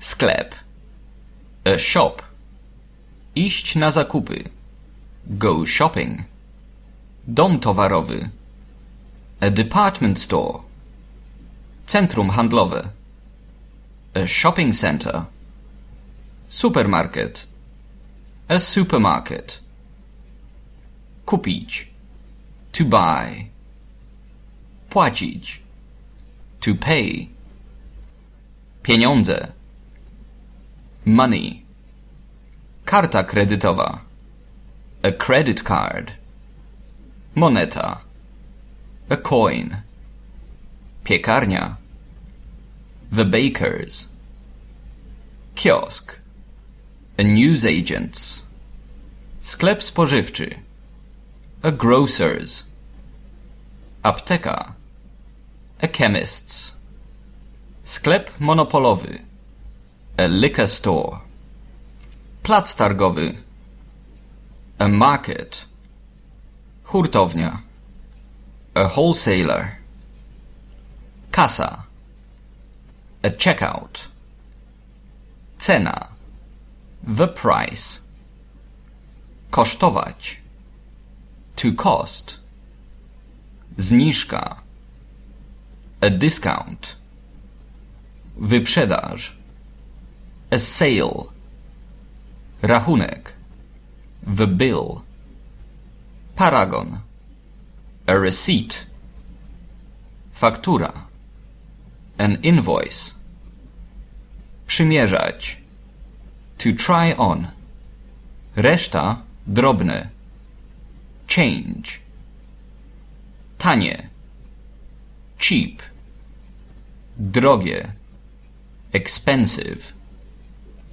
Sklep. A shop. Iść na zakupy. Go shopping. Dom towarowy. A department store. Centrum handlowe. A shopping center. Supermarket. A supermarket. Kupić. To buy. Płacić. To pay. Pieniądze. Money. Karta kredytowa. A credit card. Moneta. A coin. Piekarnia. The bakers. Kiosk. A newsagent's. Sklep spożywczy. A grocer's. Apteka. A chemist's. Sklep monopolowy. A liquor store. Plac targowy. A market. Hurtownia. A wholesaler. Kasa. A checkout. Cena. The price. Kosztować. To cost. Zniżka. A discount. Wyprzedaż. A sale. Rachunek. The bill. Paragon. A receipt. Faktura. An invoice. Przymierzać. To try on. Reszta drobne. Change. Tanie. Cheap. Drogie. Expensive.